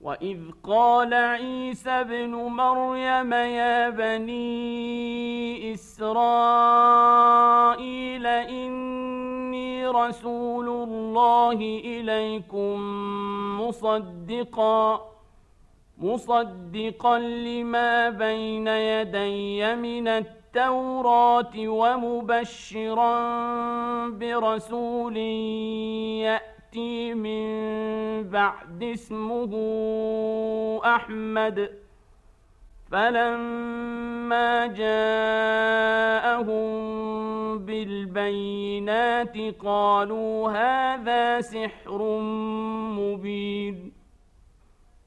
واذ قال عيسى ابن مريم يا بني اسرائيل اني رسول الله اليكم مصدقا مصدقا لما بين يدي من التوراه ومبشرا برسول ياتي يأتي من بعد اسمه أحمد. فلما جاءهم بالبينات قالوا هذا سحر مبين.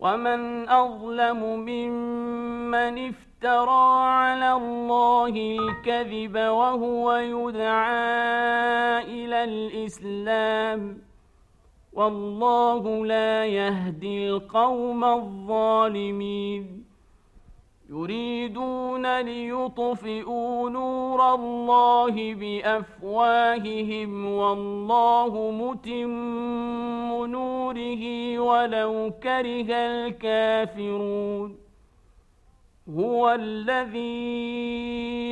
ومن أظلم ممن افترى على الله الكذب وهو يدعى إلى الإسلام. والله لا يهدي القوم الظالمين. يريدون ليطفئوا نور الله بأفواههم والله متم نوره ولو كره الكافرون. هو الذي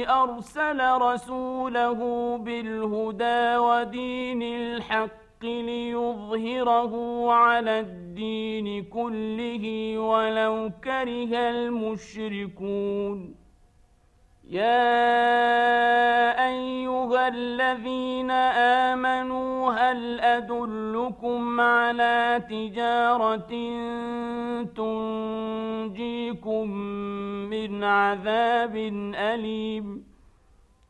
أرسل رسوله بالهدى ودين الحق الحق ليظهره على الدين كله ولو كره المشركون. يا أيها الذين آمنوا هل أدلكم على تجارة تنجيكم من عذاب أليم؟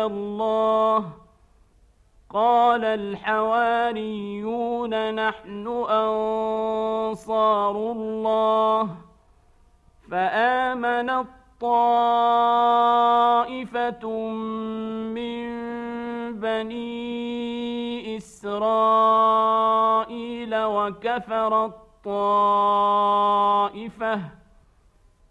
الله قال الحواريون نحن أنصار الله فامنت طائفه من بني إسرائيل وكفرت طائفه